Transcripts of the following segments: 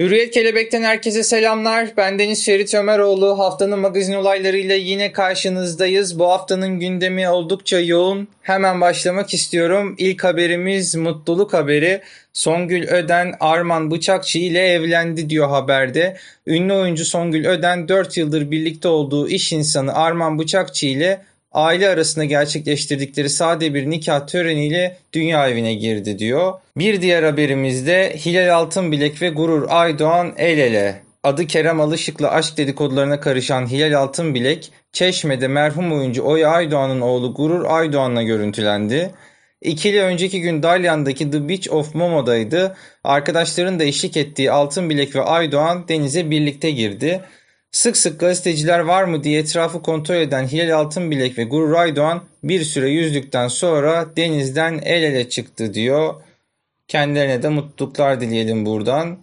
Hürriyet Kelebek'ten herkese selamlar. Ben Deniz Ferit Ömeroğlu. Haftanın magazin olaylarıyla yine karşınızdayız. Bu haftanın gündemi oldukça yoğun. Hemen başlamak istiyorum. İlk haberimiz mutluluk haberi. Songül Öden Arman Bıçakçı ile evlendi diyor haberde. Ünlü oyuncu Songül Öden 4 yıldır birlikte olduğu iş insanı Arman Bıçakçı ile aile arasında gerçekleştirdikleri sade bir nikah töreniyle dünya evine girdi diyor. Bir diğer haberimizde Hilal Altınbilek ve Gurur Aydoğan el ele. Adı Kerem Alışık'la aşk dedikodularına karışan Hilal Altınbilek, Çeşme'de merhum oyuncu Oya Aydoğan'ın oğlu Gurur Aydoğan'la görüntülendi. İkili önceki gün Dalyan'daki The Beach of Momo'daydı. Arkadaşların da eşlik ettiği Altınbilek ve Aydoğan denize birlikte girdi. Sık sık gazeteciler var mı diye etrafı kontrol eden Hilal Altınbilek ve Gurur Aydoğan bir süre yüzdükten sonra denizden el ele çıktı diyor. Kendilerine de mutluluklar dileyelim buradan.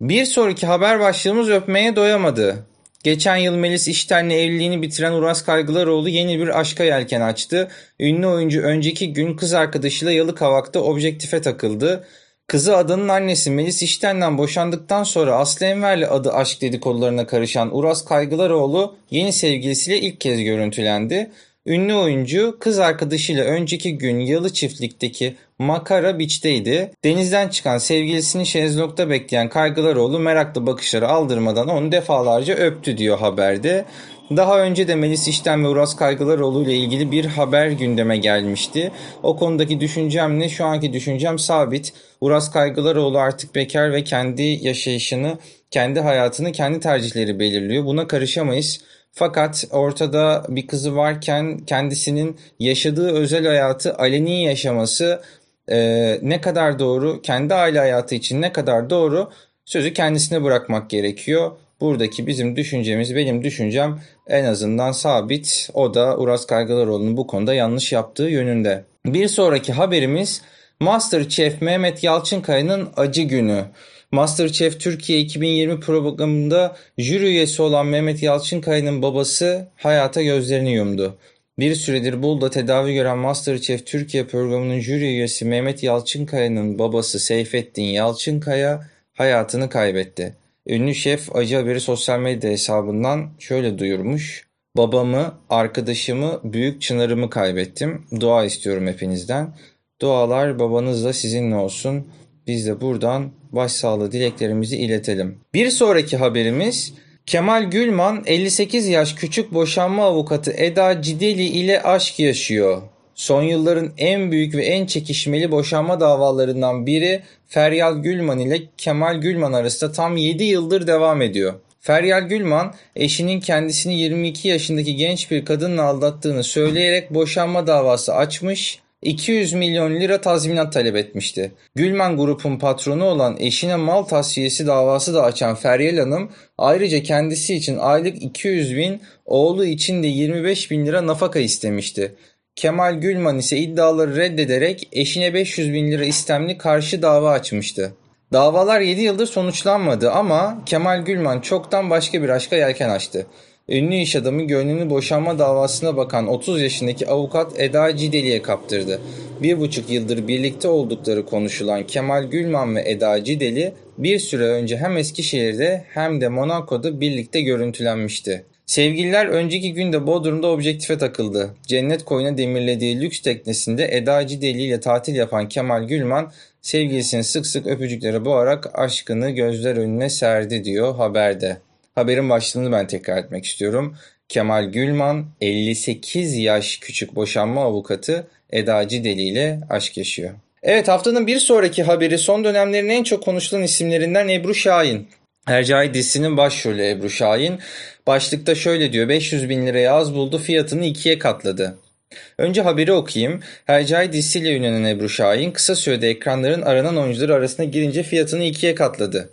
Bir sonraki haber başlığımız öpmeye doyamadı. Geçen yıl Melis İşten'le evliliğini bitiren Uras Kaygılaroğlu yeni bir aşka yelken açtı. Ünlü oyuncu önceki gün kız arkadaşıyla Yalıkavak'ta objektife takıldı. Kızı adının annesi Melis İşten'den boşandıktan sonra Aslı Enver'le adı aşk dedikodularına karışan Uras Kaygılaroğlu yeni sevgilisiyle ilk kez görüntülendi. Ünlü oyuncu kız arkadaşıyla önceki gün Yalı çiftlikteki Makara Beach'teydi. Denizden çıkan sevgilisini şezlongda bekleyen Kaygılaroğlu meraklı bakışları aldırmadan onu defalarca öptü diyor haberde. Daha önce de Melis İşten ve Uras Kaygılaroğlu ile ilgili bir haber gündeme gelmişti. O konudaki düşüncem ne? Şu anki düşüncem sabit. Uras Kaygılaroğlu artık bekar ve kendi yaşayışını, kendi hayatını, kendi tercihleri belirliyor. Buna karışamayız. Fakat ortada bir kızı varken kendisinin yaşadığı özel hayatı aleni yaşaması e, ne kadar doğru, kendi aile hayatı için ne kadar doğru sözü kendisine bırakmak gerekiyor. Buradaki bizim düşüncemiz, benim düşüncem en azından sabit. O da Uras Kaygılaroğlu'nun bu konuda yanlış yaptığı yönünde. Bir sonraki haberimiz Masterchef Mehmet Yalçınkaya'nın acı günü. Masterchef Türkiye 2020 programında jüri üyesi olan Mehmet Yalçınkaya'nın babası hayata gözlerini yumdu. Bir süredir Bolu'da tedavi gören Masterchef Türkiye programının jüri üyesi Mehmet Yalçınkaya'nın babası Seyfettin Yalçınkaya hayatını kaybetti. Ünlü şef acı haberi sosyal medya hesabından şöyle duyurmuş. Babamı, arkadaşımı, büyük çınarımı kaybettim. Dua istiyorum hepinizden. Dualar babanızla sizinle olsun. Biz de buradan başsağlığı dileklerimizi iletelim. Bir sonraki haberimiz Kemal Gülman 58 yaş küçük boşanma avukatı Eda Cideli ile aşk yaşıyor. Son yılların en büyük ve en çekişmeli boşanma davalarından biri Feryal Gülman ile Kemal Gülman arasında tam 7 yıldır devam ediyor. Feryal Gülman eşinin kendisini 22 yaşındaki genç bir kadınla aldattığını söyleyerek boşanma davası açmış 200 milyon lira tazminat talep etmişti. Gülman Grup'un patronu olan eşine mal tasfiyesi davası da açan Feryal Hanım ayrıca kendisi için aylık 200 bin, oğlu için de 25 bin lira nafaka istemişti. Kemal Gülman ise iddiaları reddederek eşine 500 bin lira istemli karşı dava açmıştı. Davalar 7 yıldır sonuçlanmadı ama Kemal Gülman çoktan başka bir aşka yelken açtı. Ünlü iş adamı gönlünü boşanma davasına bakan 30 yaşındaki avukat Eda Cideli'ye kaptırdı. Bir buçuk yıldır birlikte oldukları konuşulan Kemal Gülman ve Eda Cideli bir süre önce hem Eskişehir'de hem de Monaco'da birlikte görüntülenmişti. Sevgililer önceki günde Bodrum'da objektife takıldı. Cennet koyuna demirlediği lüks teknesinde Eda Cideli ile tatil yapan Kemal Gülman sevgilisini sık sık öpücüklere boğarak aşkını gözler önüne serdi diyor haberde. Haberin başlığını ben tekrar etmek istiyorum. Kemal Gülman 58 yaş küçük boşanma avukatı Eda Cideli ile aşk yaşıyor. Evet haftanın bir sonraki haberi son dönemlerin en çok konuşulan isimlerinden Ebru Şahin. Hercai dizisinin başrolü Ebru Şahin. Başlıkta şöyle diyor 500 bin liraya az buldu fiyatını ikiye katladı. Önce haberi okuyayım. Hercai dizisiyle ünlenen Ebru Şahin kısa sürede ekranların aranan oyuncuları arasına girince fiyatını ikiye katladı.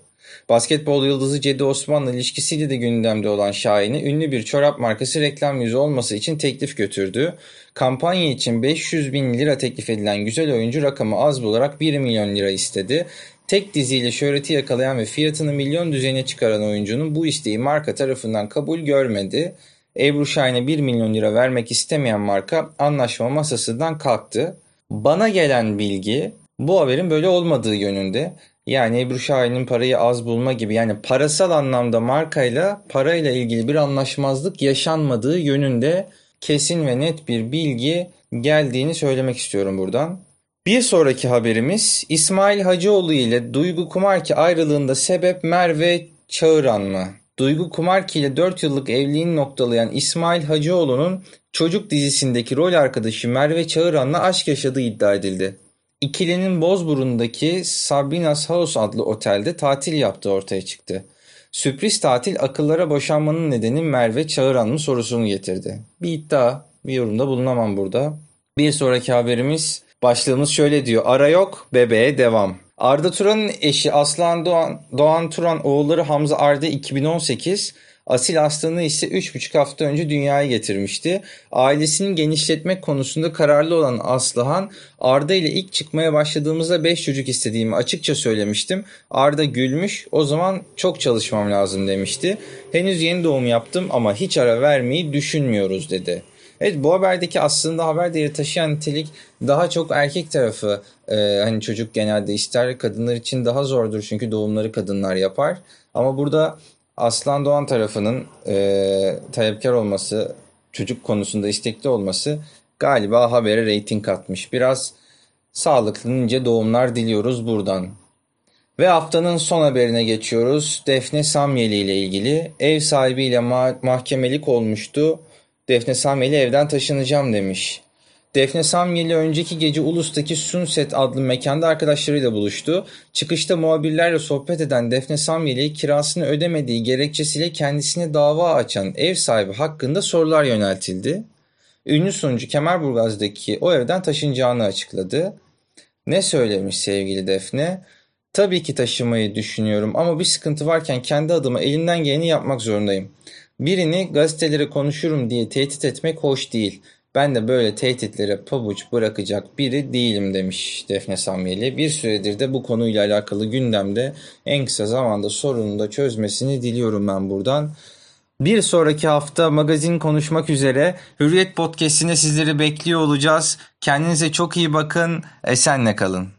Basketbol yıldızı Cedi Osman'la ilişkisiyle de gündemde olan Şahin'e ünlü bir çorap markası reklam yüzü olması için teklif götürdü. Kampanya için 500 bin lira teklif edilen güzel oyuncu rakamı az bularak 1 milyon lira istedi. Tek diziyle şöhreti yakalayan ve fiyatını milyon düzeyine çıkaran oyuncunun bu isteği marka tarafından kabul görmedi. Ebru Şahin'e 1 milyon lira vermek istemeyen marka anlaşma masasından kalktı. Bana gelen bilgi bu haberin böyle olmadığı yönünde. Yani Ebru Şahin'in parayı az bulma gibi yani parasal anlamda markayla parayla ilgili bir anlaşmazlık yaşanmadığı yönünde kesin ve net bir bilgi geldiğini söylemek istiyorum buradan. Bir sonraki haberimiz İsmail Hacıoğlu ile Duygu Kumarki ayrılığında sebep Merve Çağıran mı? Duygu Kumarki ile 4 yıllık evliliğini noktalayan İsmail Hacıoğlu'nun Çocuk dizisindeki rol arkadaşı Merve Çağıran'la aşk yaşadığı iddia edildi. İkilinin Bozburun'daki Sabrinas House adlı otelde tatil yaptığı ortaya çıktı. Sürpriz tatil akıllara boşanmanın nedeni Merve Çağıran mı sorusunu getirdi. Bir iddia, bir yorumda bulunamam burada. Bir sonraki haberimiz başlığımız şöyle diyor. Ara yok, bebeğe devam. Arda Turan'ın eşi Aslan Doğan, Doğan Turan oğulları Hamza Arda 2018, Asil aslanı ise 3,5 hafta önce dünyaya getirmişti. Ailesinin genişletmek konusunda kararlı olan Aslıhan, Arda ile ilk çıkmaya başladığımızda 5 çocuk istediğimi açıkça söylemiştim. Arda gülmüş, o zaman çok çalışmam lazım demişti. Henüz yeni doğum yaptım ama hiç ara vermeyi düşünmüyoruz dedi. Evet bu haberdeki aslında haber değeri taşıyan nitelik daha çok erkek tarafı e, hani çocuk genelde ister kadınlar için daha zordur çünkü doğumları kadınlar yapar. Ama burada Aslan Doğan tarafının e, talepkar olması, çocuk konusunda istekli olması galiba habere reyting katmış. Biraz sağlıklı nice doğumlar diliyoruz buradan. Ve haftanın son haberine geçiyoruz. Defne Samyeli ile ilgili ev sahibiyle ma- mahkemelik olmuştu. Defne Samyeli evden taşınacağım demiş. Defne Samyeli önceki gece Ulus'taki Sunset adlı mekanda arkadaşlarıyla buluştu. Çıkışta muhabirlerle sohbet eden Defne Samyeli kirasını ödemediği gerekçesiyle kendisine dava açan ev sahibi hakkında sorular yöneltildi. Ünlü sunucu Kemerburgaz'daki o evden taşınacağını açıkladı. Ne söylemiş sevgili Defne? Tabii ki taşımayı düşünüyorum ama bir sıkıntı varken kendi adıma elimden geleni yapmak zorundayım. Birini gazetelere konuşurum diye tehdit etmek hoş değil. Ben de böyle tehditlere pabuç bırakacak biri değilim demiş Defne Samyeli. Bir süredir de bu konuyla alakalı gündemde en kısa zamanda sorunu da çözmesini diliyorum ben buradan. Bir sonraki hafta magazin konuşmak üzere Hürriyet Podcast'ine sizleri bekliyor olacağız. Kendinize çok iyi bakın, esenle kalın.